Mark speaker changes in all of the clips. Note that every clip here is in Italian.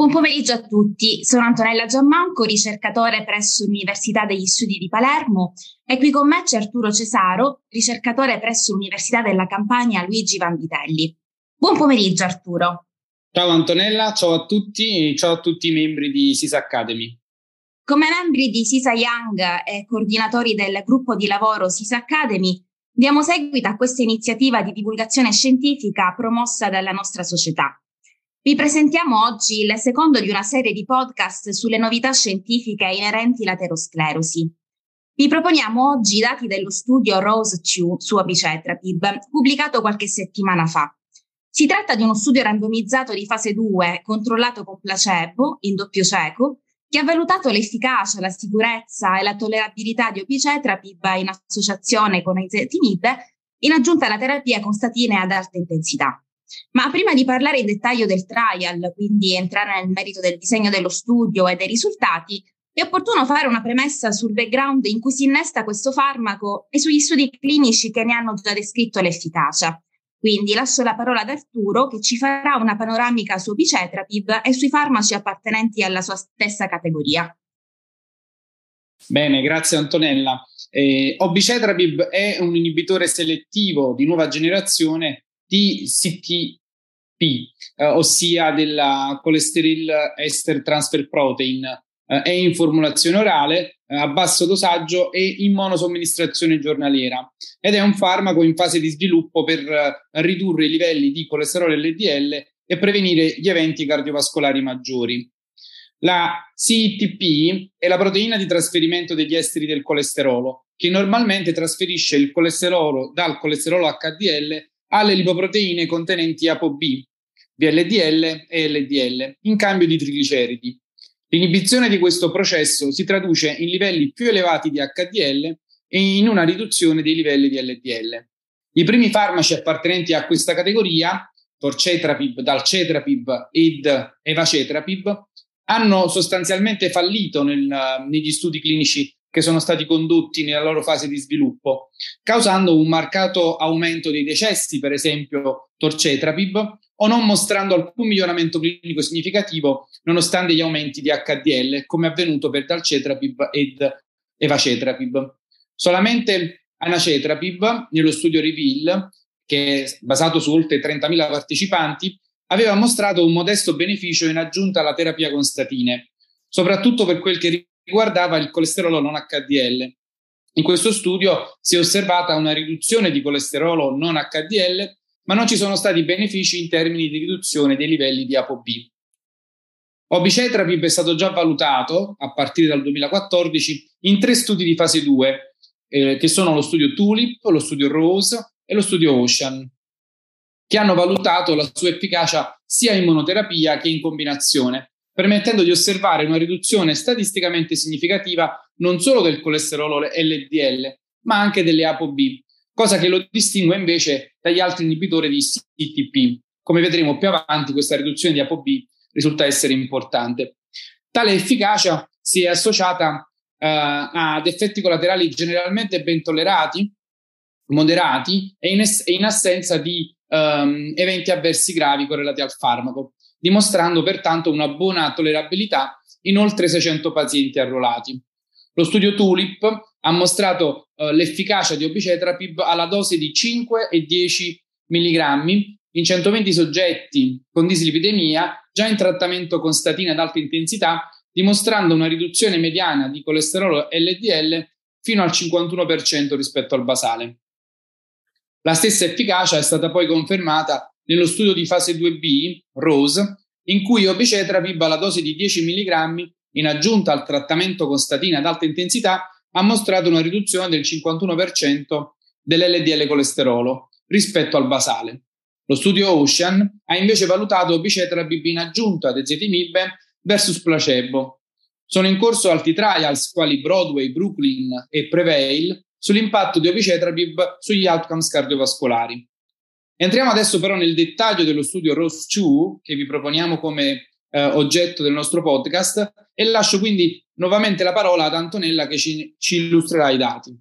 Speaker 1: Buon pomeriggio a tutti, sono Antonella Giammanco, ricercatore presso l'Università degli Studi di Palermo e qui con me c'è Arturo Cesaro, ricercatore presso l'Università della Campania Luigi Vanvitelli. Buon pomeriggio Arturo.
Speaker 2: Ciao Antonella, ciao a tutti e ciao a tutti i membri di SISA Academy.
Speaker 1: Come membri di SISA Young e coordinatori del gruppo di lavoro SISA Academy, diamo seguito a questa iniziativa di divulgazione scientifica promossa dalla nostra società. Vi presentiamo oggi il secondo di una serie di podcast sulle novità scientifiche inerenti all'aterosclerosi. Vi proponiamo oggi i dati dello studio Rose 2 su obicetrapib, pubblicato qualche settimana fa. Si tratta di uno studio randomizzato di fase 2, controllato con placebo, in doppio cieco, che ha valutato l'efficacia, la sicurezza e la tollerabilità di obicetrapib in associazione con ezetimibe in aggiunta alla terapia con statine ad alta intensità. Ma prima di parlare in dettaglio del trial, quindi entrare nel merito del disegno dello studio e dei risultati, è opportuno fare una premessa sul background in cui si innesta questo farmaco e sugli studi clinici che ne hanno già descritto l'efficacia. Quindi lascio la parola ad Arturo che ci farà una panoramica su bicetrapib e sui farmaci appartenenti alla sua stessa categoria.
Speaker 2: Bene, grazie Antonella. Eh, obicetrapib è un inibitore selettivo di nuova generazione di CTP, eh, ossia della cholesterol ester transfer protein, eh, è in formulazione orale eh, a basso dosaggio e in monosomministrazione giornaliera ed è un farmaco in fase di sviluppo per eh, ridurre i livelli di colesterolo LDL e prevenire gli eventi cardiovascolari maggiori. La CTP è la proteina di trasferimento degli esteri del colesterolo, che normalmente trasferisce il colesterolo dal colesterolo HDL alle lipoproteine contenenti ApoB, VLDL e LDL, in cambio di trigliceridi. L'inibizione di questo processo si traduce in livelli più elevati di HDL e in una riduzione dei livelli di LDL. I primi farmaci appartenenti a questa categoria, torcetrapib, dalcetrapib ed evacetrapib, hanno sostanzialmente fallito nel, negli studi clinici che sono stati condotti nella loro fase di sviluppo, causando un marcato aumento dei decessi, per esempio torcetrapib, o non mostrando alcun miglioramento clinico significativo nonostante gli aumenti di HDL, come avvenuto per dalcetrapib ed evacetrapib. Solamente anacetrapib, nello studio Reveal, che è basato su oltre 30.000 partecipanti, aveva mostrato un modesto beneficio in aggiunta alla terapia con statine, soprattutto per quel che riguardava il colesterolo non HDL. In questo studio si è osservata una riduzione di colesterolo non HDL, ma non ci sono stati benefici in termini di riduzione dei livelli di ApoB. Obicetrapib è stato già valutato a partire dal 2014 in tre studi di fase 2, eh, che sono lo studio Tulip, lo studio Rose e lo studio Ocean, che hanno valutato la sua efficacia sia in monoterapia che in combinazione permettendo di osservare una riduzione statisticamente significativa non solo del colesterolo LDL, ma anche delle ApoB, cosa che lo distingue invece dagli altri inibitori di CTP. Come vedremo più avanti, questa riduzione di ApoB risulta essere importante. Tale efficacia si è associata uh, ad effetti collaterali generalmente ben tollerati, moderati e in, es- e in assenza di um, eventi avversi gravi correlati al farmaco dimostrando pertanto una buona tollerabilità in oltre 600 pazienti arruolati. Lo studio TULIP ha mostrato eh, l'efficacia di obicetrapib alla dose di 5 e 10 mg in 120 soggetti con dislipidemia già in trattamento con statine ad alta intensità, dimostrando una riduzione mediana di colesterolo LDL fino al 51% rispetto al basale. La stessa efficacia è stata poi confermata nello studio di fase 2b, ROSE, in cui obicetrapib alla dose di 10 mg in aggiunta al trattamento con statina ad alta intensità ha mostrato una riduzione del 51% dell'LDL colesterolo rispetto al basale. Lo studio Ocean ha invece valutato obicetrapib in aggiunta ad ezetimibe versus placebo. Sono in corso altri trials quali Broadway, Brooklyn e Prevail sull'impatto di obicetrapib sugli outcomes cardiovascolari. Entriamo adesso però nel dettaglio dello studio ROS 2 che vi proponiamo come eh, oggetto del nostro podcast e lascio quindi nuovamente la parola ad Antonella che ci, ci illustrerà i dati.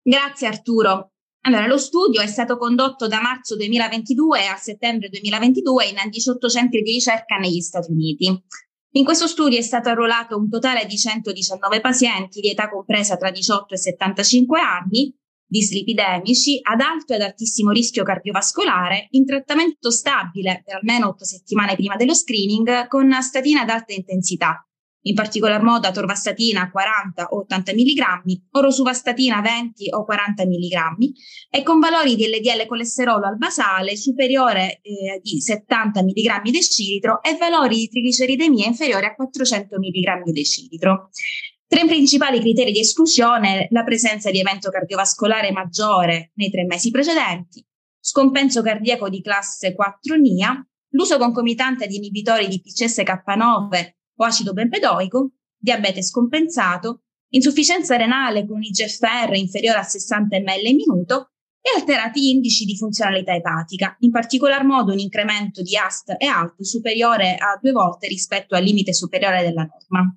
Speaker 1: Grazie Arturo. Allora, lo studio è stato condotto da marzo 2022 a settembre 2022 in 18 centri di ricerca negli Stati Uniti. In questo studio è stato arruolato un totale di 119 pazienti di età compresa tra 18 e 75 anni, dislipidemici ad alto ed altissimo rischio cardiovascolare in trattamento stabile per almeno 8 settimane prima dello screening con statina ad alta intensità in particolar modo atorvastatina 40 o 80 mg, orosuvastatina 20 o 40 mg e con valori di LDL colesterolo al basale superiore eh, di 70 mg decilitro e valori di trigliceridemia inferiori a 400 mg decilitro. Tre principali criteri di esclusione, la presenza di evento cardiovascolare maggiore nei tre mesi precedenti, scompenso cardiaco di classe 4 NIA, l'uso concomitante di inibitori di PCSK9 o acido benpedoico, diabete scompensato, insufficienza renale con IGFR inferiore a 60 ml in minuto e alterati indici di funzionalità epatica, in particolar modo un incremento di AST e ALT superiore a due volte rispetto al limite superiore della norma.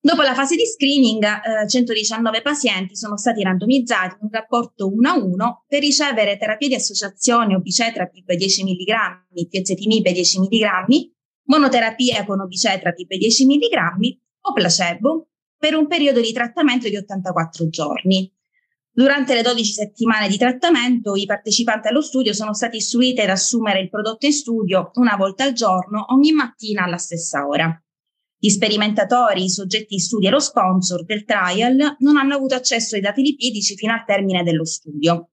Speaker 1: Dopo la fase di screening, eh, 119 pazienti sono stati randomizzati in un rapporto 1 a 1 per ricevere terapia di associazione obicetrapib 10 mg, piacetinib 10 mg monoterapia con obicetrapib 10 mg o placebo per un periodo di trattamento di 84 giorni. Durante le 12 settimane di trattamento, i partecipanti allo studio sono stati istruiti ad assumere il prodotto in studio una volta al giorno, ogni mattina alla stessa ora. Gli sperimentatori, i soggetti in studio e lo sponsor del trial non hanno avuto accesso ai dati lipidici fino al termine dello studio.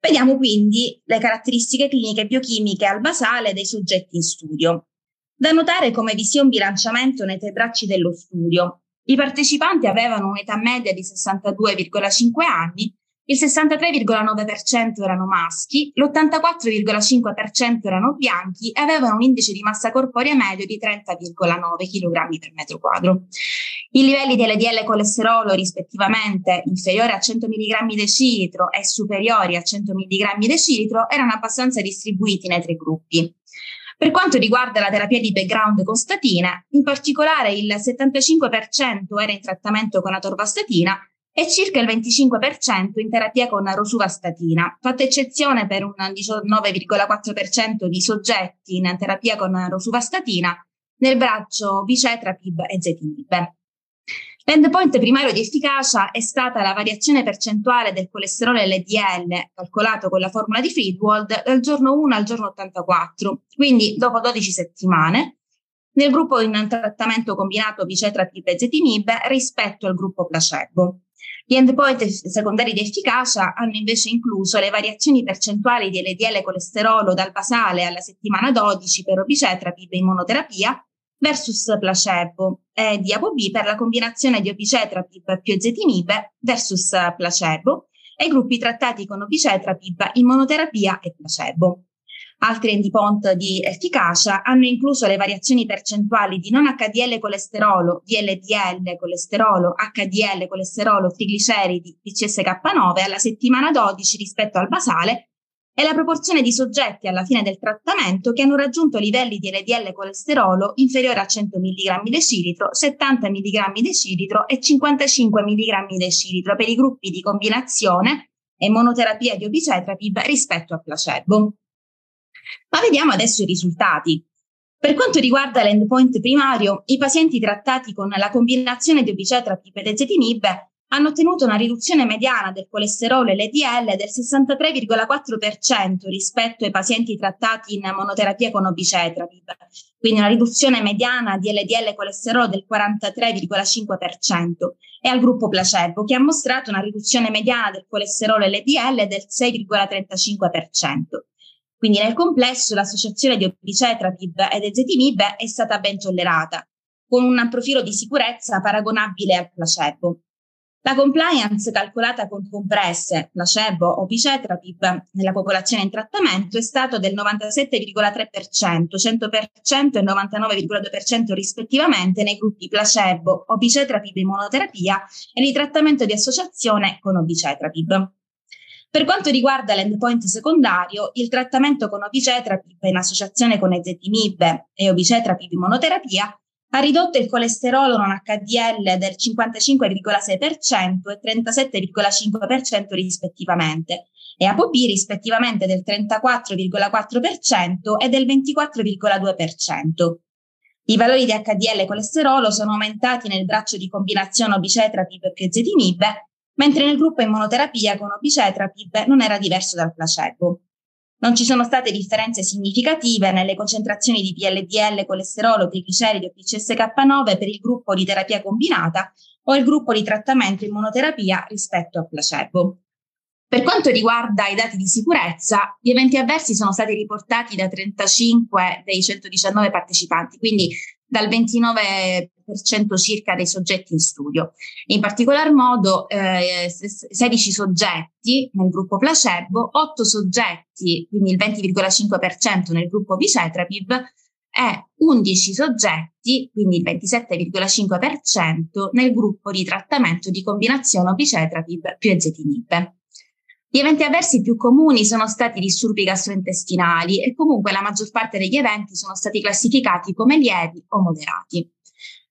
Speaker 1: Vediamo quindi le caratteristiche cliniche e biochimiche al basale dei soggetti in studio. Da notare come vi sia un bilanciamento nei tre bracci dello studio. I partecipanti avevano un'età media di 62,5 anni, il 63,9% erano maschi, l'84,5% erano bianchi e avevano un indice di massa corporea medio di 30,9 kg per metro quadro. I livelli di LDL colesterolo rispettivamente inferiori a 100 mg decilitro e superiori a 100 mg decilitro erano abbastanza distribuiti nei tre gruppi. Per quanto riguarda la terapia di background con statine, in particolare il 75% era in trattamento con atorvastatina e circa il 25% in terapia con rosuvastatina, fatta eccezione per un 19,4% di soggetti in terapia con rosuvastatina nel braccio bicetrapib e zetinib. L'endpoint primario di efficacia è stata la variazione percentuale del colesterolo LDL calcolato con la formula di Friedwald dal giorno 1 al giorno 84, quindi dopo 12 settimane, nel gruppo in trattamento combinato bicetrapib e zetinib rispetto al gruppo placebo. Gli endpoint secondari di efficacia hanno invece incluso le variazioni percentuali di LDL colesterolo dal basale alla settimana 12 per obicetrapib in monoterapia versus placebo e di ApoB per la combinazione di obicetrapib più ezetimib versus placebo e gruppi trattati con obicetrapib in monoterapia e placebo. Altri endpoint di efficacia hanno incluso le variazioni percentuali di non HDL colesterolo, VLDL colesterolo, HDL colesterolo, trigliceridi, PCSK9 alla settimana 12 rispetto al basale è la proporzione di soggetti alla fine del trattamento che hanno raggiunto livelli di LDL colesterolo inferiore a 100 mg decilitro, 70 mg decilitro e 55 mg decilitro per i gruppi di combinazione e monoterapia di obicetrapib rispetto a placebo. Ma vediamo adesso i risultati. Per quanto riguarda l'endpoint primario, i pazienti trattati con la combinazione di obicetrapib ed ezetinib hanno ottenuto una riduzione mediana del colesterolo LDL del 63,4% rispetto ai pazienti trattati in monoterapia con obicetrapib, quindi una riduzione mediana di LDL colesterolo del 43,5% e al gruppo placebo che ha mostrato una riduzione mediana del colesterolo LDL del 6,35%. Quindi nel complesso l'associazione di obicetrapib ed ezetimibe è stata ben tollerata, con un profilo di sicurezza paragonabile al placebo. La compliance calcolata con compresse, placebo o bicetrapib nella popolazione in trattamento è stato del 97,3%, 100% e 99,2% rispettivamente nei gruppi placebo o bicetrapib in monoterapia e di trattamento di associazione con obicetrapib. Per quanto riguarda l'endpoint secondario, il trattamento con obicetrapib in associazione con ezetimibe e obicetrapib in monoterapia ha ridotto il colesterolo non HDL del 55,6% e 37,5% rispettivamente e ApoB rispettivamente del 34,4% e del 24,2%. I valori di HDL e colesterolo sono aumentati nel braccio di combinazione obicetrapib e ezetimibe, mentre nel gruppo immunoterapia con obicetrapib non era diverso dal placebo. Non ci sono state differenze significative nelle concentrazioni di PLDL, colesterolo, trigliceridi o PCSK9 per il gruppo di terapia combinata o il gruppo di trattamento immunoterapia rispetto al placebo. Per quanto riguarda i dati di sicurezza, gli eventi avversi sono stati riportati da 35 dei 119 partecipanti, quindi dal 29% circa dei soggetti in studio. In particolar modo eh, 16 soggetti nel gruppo placebo, 8 soggetti, quindi il 20,5% nel gruppo bicetrapib e 11 soggetti, quindi il 27,5% nel gruppo di trattamento di combinazione bicetrapib più ezetimibe. Gli eventi avversi più comuni sono stati disturbi gastrointestinali e comunque la maggior parte degli eventi sono stati classificati come lievi o moderati.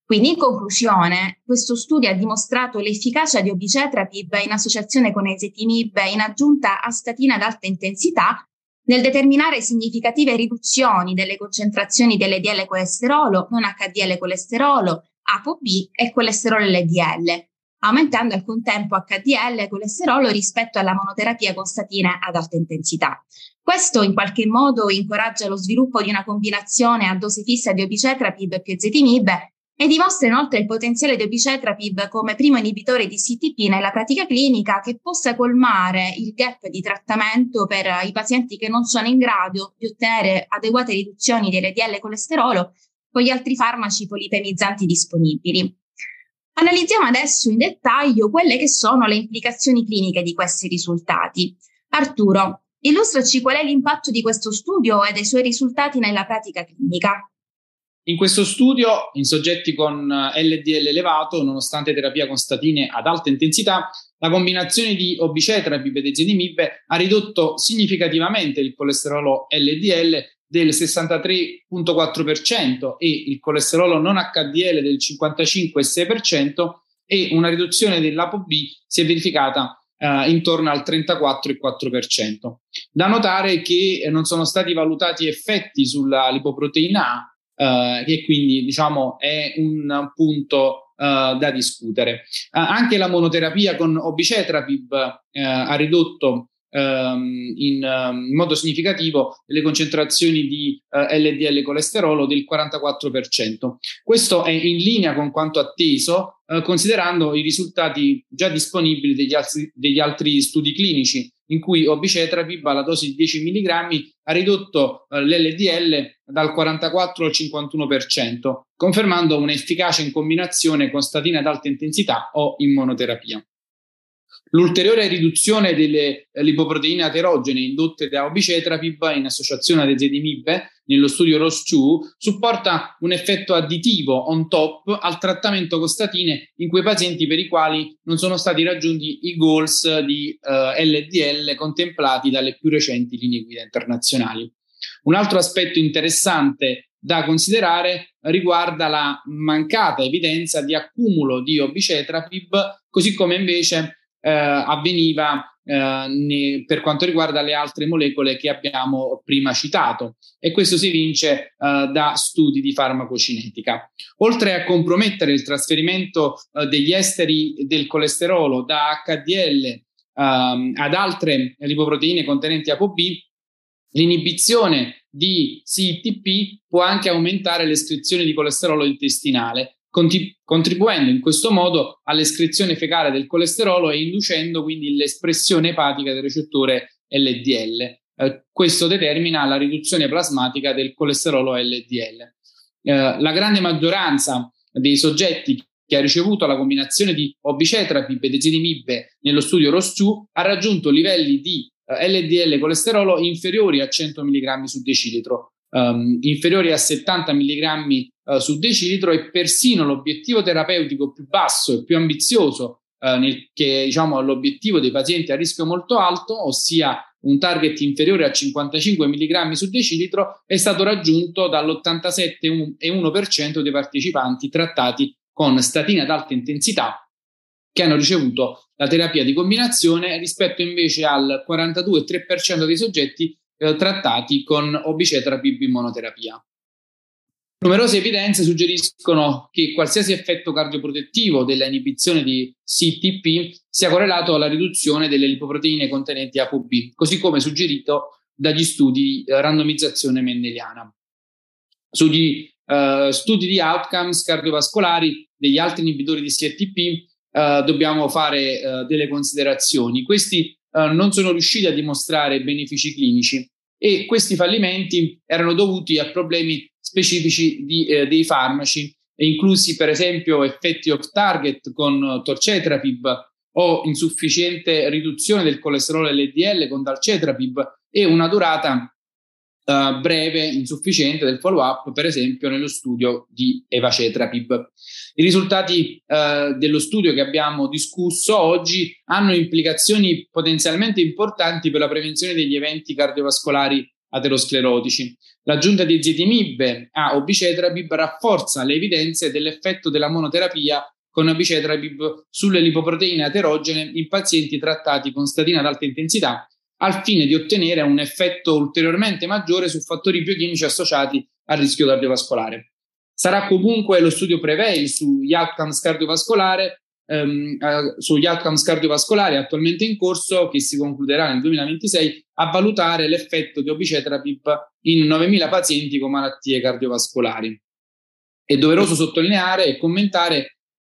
Speaker 1: Quindi in conclusione, questo studio ha dimostrato l'efficacia di obicetrapib in associazione con esetimib in aggiunta a statina ad alta intensità nel determinare significative riduzioni delle concentrazioni dell'LDL colesterolo, non HDL colesterolo, ApoB e colesterolo LDL, aumentando al contempo HDL e colesterolo rispetto alla monoterapia con statine ad alta intensità. Questo in qualche modo incoraggia lo sviluppo di una combinazione a dose fissa di obicetrapib più ezetimibe e dimostra inoltre il potenziale di obicetrapib come primo inibitore di CTP nella pratica clinica che possa colmare il gap di trattamento per i pazienti che non sono in grado di ottenere adeguate riduzioni di LDL colesterolo con gli altri farmaci polipemizzanti disponibili. Analizziamo adesso in dettaglio quelle che sono le implicazioni cliniche di questi risultati. Arturo, illustraci qual è l'impatto di questo studio e dei suoi risultati nella pratica clinica.
Speaker 2: In questo studio, in soggetti con LDL elevato, nonostante terapia con statine ad alta intensità, la combinazione di obicetrapib ed ezetimibe ha ridotto significativamente il colesterolo LDL del 63,4% e il colesterolo non HDL del 55,6% e una riduzione dell'ApoB si è verificata eh, intorno al 34,4%. Da notare che non sono stati valutati effetti sulla lipoproteina A, eh, che quindi diciamo è un punto Uh, da discutere. Uh, anche la monoterapia con obicetrapib uh, ha ridotto ehm, in, ehm, in, modo significativo le concentrazioni di eh, LDL colesterolo del 44%. Questo è in linea con quanto atteso, eh, considerando i risultati già disponibili degli altri, degli altri studi clinici in cui obicetrapib alla dose di 10 mg ha ridotto eh, l'LDL dal 44 al 51%, confermando un'efficacia in combinazione con statine ad alta intensità o immunoterapia. L'ulteriore riduzione delle lipoproteine aterogene indotte da obicetrapib in associazione ad ezetimibe nello studio ROS2 supporta un effetto additivo on top al trattamento con statine in quei pazienti per i quali non sono stati raggiunti i goals di eh, LDL contemplati dalle più recenti linee guida internazionali. Un altro aspetto interessante da considerare riguarda la mancata evidenza di accumulo di obicetrapib, così come invece eh, avveniva eh, ne, per quanto riguarda le altre molecole che abbiamo prima citato e questo si vince eh, da studi di farmacocinetica. Oltre a compromettere il trasferimento eh, degli esteri del colesterolo da HDL ehm, ad altre lipoproteine contenenti ApoB, l'inibizione di CTP può anche aumentare l'escrezione di colesterolo intestinale contribuendo in questo modo all'escrezione fecale del colesterolo e inducendo quindi l'espressione epatica del recettore LDL. Eh, questo determina la riduzione plasmatica del colesterolo LDL. Eh, la grande maggioranza dei soggetti che ha ricevuto la combinazione di obicetrapib ed ezetimibe nello studio ROS2 ha raggiunto livelli di eh, LDL colesterolo inferiori a 100 mg su decilitro, um, inferiori a 70 mg uh, su decilitro e persino l'obiettivo terapeutico più basso e più ambizioso, uh, nel, che diciamo, l'obiettivo dei pazienti a rischio molto alto, ossia un target inferiore a 55 mg su decilitro è stato raggiunto dall'87,1% dei partecipanti trattati con statina ad alta intensità che hanno ricevuto la terapia di combinazione rispetto invece al 42,3% dei soggetti eh, trattati con obicetrapib in monoterapia. Numerose evidenze suggeriscono che qualsiasi effetto cardioprotettivo della inibizione di CTP sia correlato alla riduzione delle lipoproteine contenenti ApoB, così come suggerito dagli studi di eh, randomizzazione mendeliana. Sugli uh, studi di outcomes cardiovascolari degli altri inibitori di CTP uh, dobbiamo fare uh, delle considerazioni. Questi non sono riusciti a dimostrare benefici clinici e questi fallimenti erano dovuti a problemi specifici di, eh, dei farmaci, inclusi per esempio effetti off target con torcetrapib o insufficiente riduzione del colesterolo LDL con dalcetrapib e una durata uh, breve, insufficiente del follow up, per esempio nello studio di evacetrapib. I risultati uh, dello studio che abbiamo discusso oggi hanno implicazioni potenzialmente importanti per la prevenzione degli eventi cardiovascolari aterosclerotici. L'aggiunta di ezitimib a obicetrapib rafforza le evidenze dell'effetto della monoterapia con obicetrapib sulle lipoproteine aterogene in pazienti trattati con statina ad alta intensità al fine di ottenere un effetto ulteriormente maggiore su fattori biochimici associati al rischio cardiovascolare. Sarà comunque lo studio Prevail sugli outcomes cardiovascolari ehm, eh, sugli outcomes cardiovascolari attualmente in corso, che si concluderà nel 2026, a valutare l'effetto di obicetrapib in 9.000 pazienti con malattie cardiovascolari. È doveroso sottolineare e commentare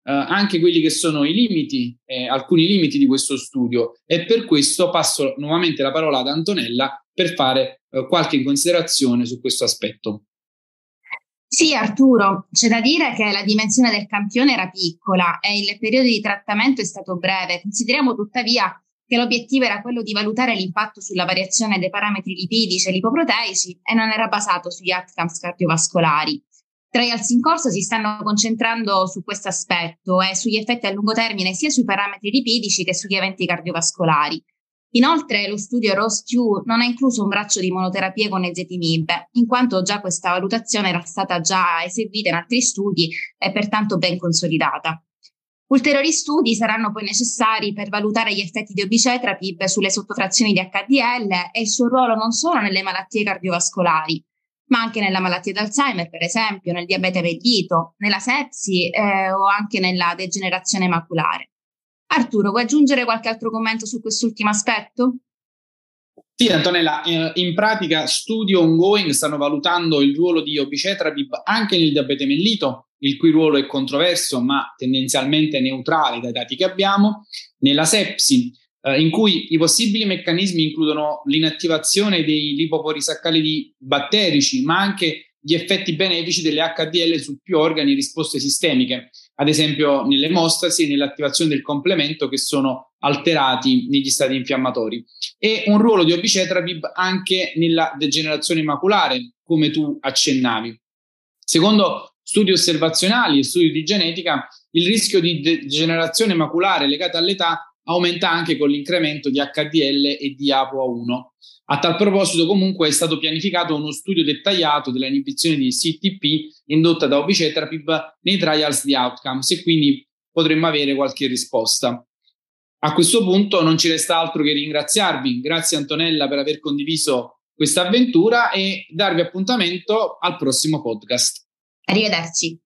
Speaker 2: eh, anche quelli che sono i limiti, eh, alcuni limiti di questo studio e per questo passo nuovamente la parola ad Antonella per fare eh, qualche considerazione su questo aspetto.
Speaker 1: Sì, Arturo, c'è da dire che la dimensione del campione era piccola e il periodo di trattamento è stato breve. Consideriamo tuttavia che l'obiettivo era quello di valutare l'impatto sulla variazione dei parametri lipidici e lipoproteici e non era basato sugli outcomes cardiovascolari. Trials in corso si stanno concentrando su questo aspetto e sugli effetti a lungo termine sia sui parametri lipidici che sugli eventi cardiovascolari. Inoltre lo studio ROS2 non ha incluso un braccio di monoterapie con ezetimib, in quanto già questa valutazione era stata già eseguita in altri studi e pertanto ben consolidata. Ulteriori studi saranno poi necessari per valutare gli effetti di obicetrapib sulle sottofrazioni di HDL e il suo ruolo non solo nelle malattie cardiovascolari, ma anche nella malattia d'Alzheimer, per esempio, nel diabete mellito, nella sepsi eh, o anche nella degenerazione maculare. Arturo, vuoi aggiungere qualche altro commento su quest'ultimo aspetto?
Speaker 2: Sì, Antonella, eh, in pratica studi ongoing stanno valutando il ruolo di obicetrapib anche nel diabete mellito, il cui ruolo è controverso ma tendenzialmente neutrale dai dati che abbiamo, nella sepsi, eh, in cui i possibili meccanismi includono l'inattivazione dei lipoporisaccaridi batterici, ma anche gli effetti benefici delle HDL su più organi e risposte sistemiche, ad esempio nell'emostasi e nell'attivazione del complemento che sono alterati negli stati infiammatori e un ruolo di obicetrapib anche nella degenerazione maculare, come tu accennavi. Secondo studi osservazionali e studi di genetica, il rischio di degenerazione maculare legata all'età aumenta anche con l'incremento di HDL e di ApoA1. A tal proposito, comunque, è stato pianificato uno studio dettagliato della inibizione di CTP indotta da obicetrapib nei trials di outcomes e quindi potremmo avere qualche risposta. A questo punto non ci resta altro che ringraziarvi. Grazie Antonella per aver condiviso questa avventura e darvi appuntamento al prossimo podcast.
Speaker 1: Arrivederci.